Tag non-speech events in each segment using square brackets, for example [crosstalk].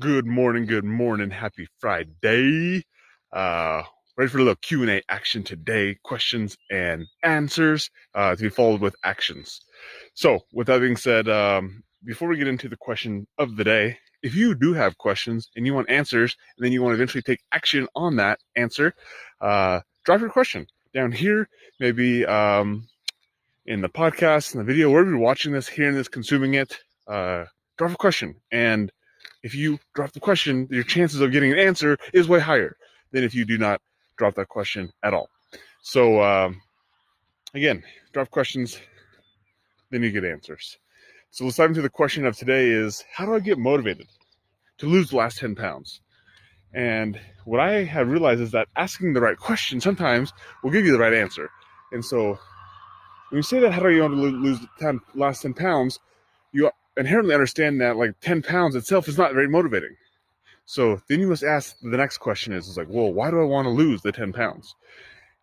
Good morning, good morning, happy Friday. Uh, ready for a little Q and A action today. Questions and answers uh, to be followed with actions. So, with that being said, um, before we get into the question of the day, if you do have questions and you want answers, and then you want to eventually take action on that answer, uh, drop your question down here, maybe um, in the podcast, in the video, wherever you're watching this, hearing this, consuming it. Uh, drop a question and if you drop the question, your chances of getting an answer is way higher than if you do not drop that question at all. So, um, again, drop questions, then you get answers. So let's dive into the question of today is how do I get motivated to lose the last 10 pounds? And what I have realized is that asking the right question sometimes will give you the right answer. And so when you say that, how do you want to lose the 10, last 10 pounds? You inherently understand that like 10 pounds itself is not very motivating. So then you must ask the next question is, is like, well, why do I want to lose the 10 pounds?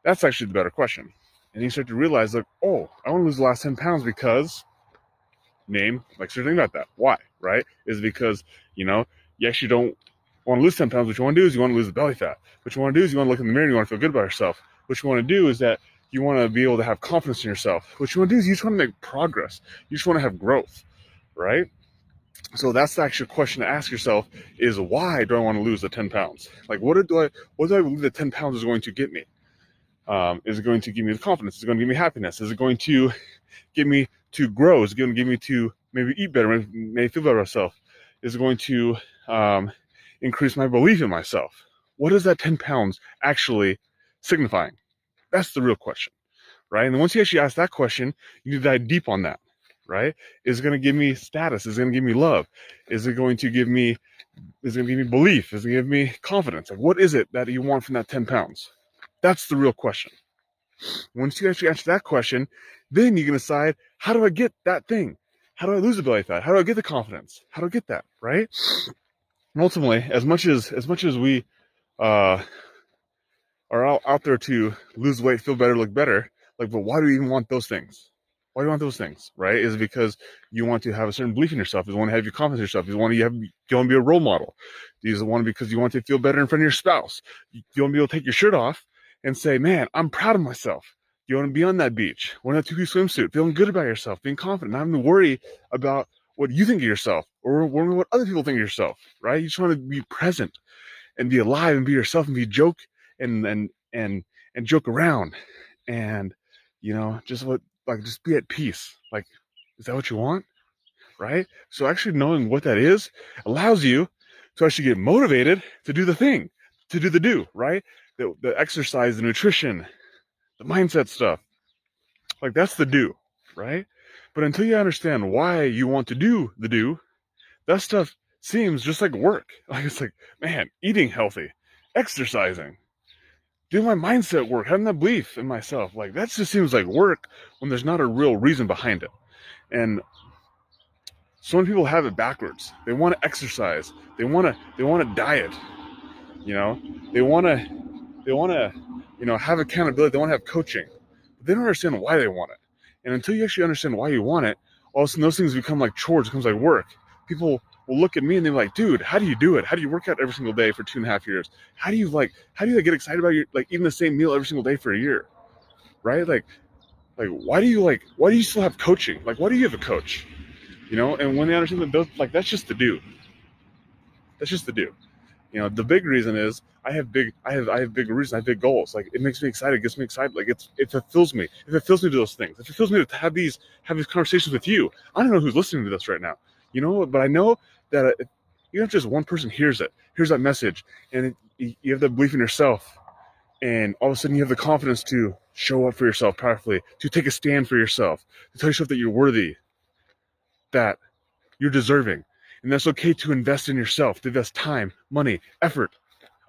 That's actually the better question. And you start to realize like, oh, I want to lose the last 10 pounds because name, like start thinking about that. Why? Right? Is because, you know, you actually don't want to lose 10 pounds. What you want to do is you want to lose the belly fat. What you want to do is you want to look in the mirror and you want to feel good about yourself. What you want to do is that you want to be able to have confidence in yourself. What you want to do is you just want to make progress. You just want to have growth right? So that's the actual question to ask yourself is why do I want to lose the 10 pounds? Like what do I what do I believe the 10 pounds is going to get me? Um, is it going to give me the confidence? Is it going to give me happiness? Is it going to get me to grow? Is it going to give me to maybe eat better, maybe, maybe feel better myself? Is it going to um, increase my belief in myself? What is that 10 pounds actually signifying? That's the real question, right? And once you actually ask that question, you need to dive deep on that right? Is it going to give me status? Is it going to give me love? Is it going to give me is it going to give me belief? Is it going to give me confidence? Like what is it that you want from that 10 pounds? That's the real question. Once you actually answer that question, then you can decide how do I get that thing? How do I lose the belly fat? How do I get the confidence? How do I get that? Right? And ultimately, as much as as much as we uh, are out, out there to lose weight, feel better, look better, like, but why do we even want those things? Why do you want those things, right? Is because you want to have a certain belief in yourself. You want to have your confidence in yourself. You want to have, you want to be a role model. You want to because you want to feel better in front of your spouse. You want to be able to take your shirt off and say, "Man, I'm proud of myself." You want to be on that beach, wearing a two-piece swimsuit, feeling good about yourself, being confident, not having to worry about what you think of yourself or worrying what other people think of yourself, right? You just want to be present and be alive and be yourself and be joke and and and and joke around and you know just what like just be at peace. Like, is that what you want? Right? So actually knowing what that is allows you to actually get motivated to do the thing, to do the do, right? The, the exercise, the nutrition, the mindset stuff. Like that's the do, right? But until you understand why you want to do the do, that stuff seems just like work. [laughs] Like it's like, man, eating healthy, exercising, do my mindset work, having that belief in myself. Like that just seems like work when there's not a real reason behind it. And so many people have it backwards. They want to exercise. They want to they want to diet. You know, they want to they want to you know have accountability. They want to have coaching. But they don't understand why they want it. And until you actually understand why you want it, all of a sudden those things become like chores. It becomes like work. People will look at me and they're like, dude, how do you do it? How do you work out every single day for two and a half years? How do you like, how do you like, get excited about your, like eating the same meal every single day for a year? Right? Like, like, why do you like, why do you still have coaching? Like, why do you have a coach? You know? And when they understand that those, like, that's just the do. That's just the do. You know, the big reason is I have big, I have, I have big reasons, I have big goals. Like, it makes me excited, it gets me excited. Like, it's, it fulfills me. It fulfills me to those things. It fulfills me to have these, have these conversations with you. I don't know who's listening to this right now you know but i know that even if just one person hears it, hears that message, and it, you have the belief in yourself, and all of a sudden you have the confidence to show up for yourself powerfully, to take a stand for yourself, to tell yourself that you're worthy, that you're deserving, and that's okay to invest in yourself, to invest time, money, effort,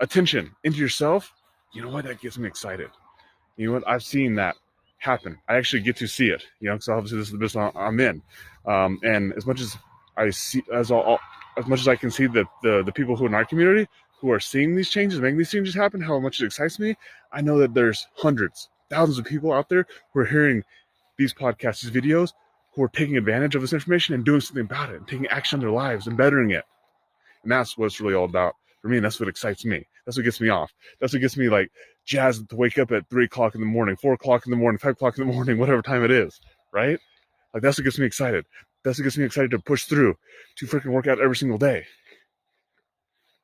attention into yourself. You know what? That gets me excited. You know what? I've seen that happen. I actually get to see it. You know, because obviously this is the business I'm in, um, and as much as I see as all, as much as I can see that the the people who in our community who are seeing these changes, making these changes happen, how much it excites me. I know that there's hundreds, thousands of people out there who are hearing these podcasts, these videos, who are taking advantage of this information and doing something about it, and taking action in their lives and bettering it. And that's what it's really all about for me. And that's what excites me. That's what gets me off. That's what gets me like jazzed to wake up at three o'clock in the morning, four o'clock in the morning, five o'clock in the morning, [laughs] whatever time it is, right? Like that's what gets me excited. That's what gets me excited to push through, to freaking work out every single day,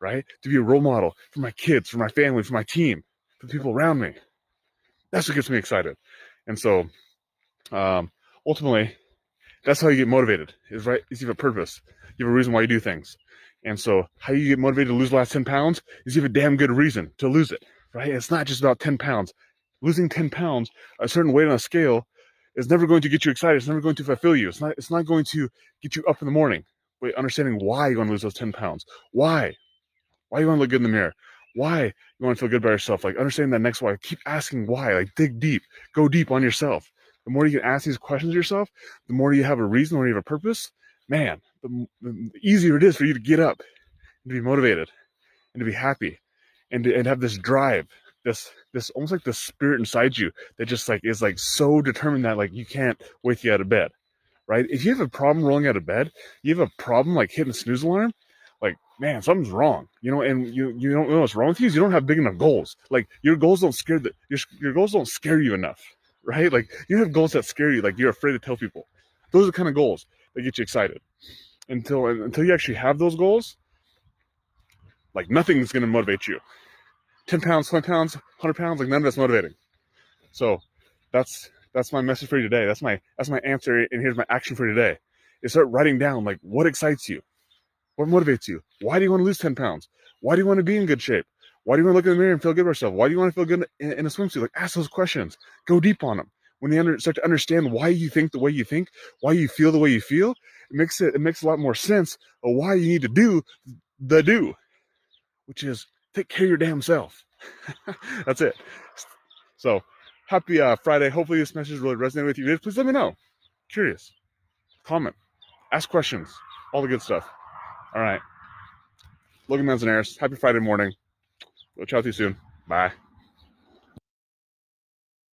right? To be a role model for my kids, for my family, for my team, for the people around me. That's what gets me excited. And so, um, ultimately, that's how you get motivated. Is right? Is you have a purpose. You have a reason why you do things. And so, how you get motivated to lose the last 10 pounds is you have a damn good reason to lose it, right? It's not just about 10 pounds. Losing 10 pounds, a certain weight on a scale, is never going to get you excited. It's never going to fulfill you. It's not, it's not going to get you up in the morning. Wait, understanding why you want to lose those 10 pounds. Why? Why you want to look good in the mirror? Why you want to feel good by yourself? Like understanding that next why. Keep asking why. Like dig deep. Go deep on yourself. The more you can ask these questions yourself, the more you have a reason, the more you have a purpose, man, the, the easier it is for you to get up and to be motivated and to be happy and to, and have this drive this this almost like the spirit inside you that just like is like so determined that like you can't wake you out of bed right? If you have a problem rolling out of bed you have a problem like hitting the snooze alarm like man something's wrong you know and you you don't know what's wrong with you you don't have big enough goals. Like your goals don't scare the your, your goals don't scare you enough [laughs] right? Like you have goals that scare you like you're afraid to tell people. Those are the kind of goals that get you excited. Until until you actually have those goals like nothing's going to motivate you 10 pounds 20 pounds 100 pounds like none of that's motivating. So that's that's my message for you today. That's my that's my answer and here's my action for today. Is start writing down like what excites you? What motivates you? Why do you want to lose 10 pounds? Why do you want to be in good shape? Why do you want to look in the mirror and feel good about yourself? Why do you want to feel good in, in a swimsuit? Like ask those questions. Go deep on them when you under, start to understand why you think the way you think why you feel the way you feel it makes it it makes a lot more sense of why you need to do the do which is take care of your damn self. [laughs] That's it. So happy uh, Friday. Hopefully this message really resonated with you. Please let me know. Curious. Comment. Ask questions. All the good stuff. All right. Logan Manzanares. Happy Friday morning. We'll chat with you soon. Bye.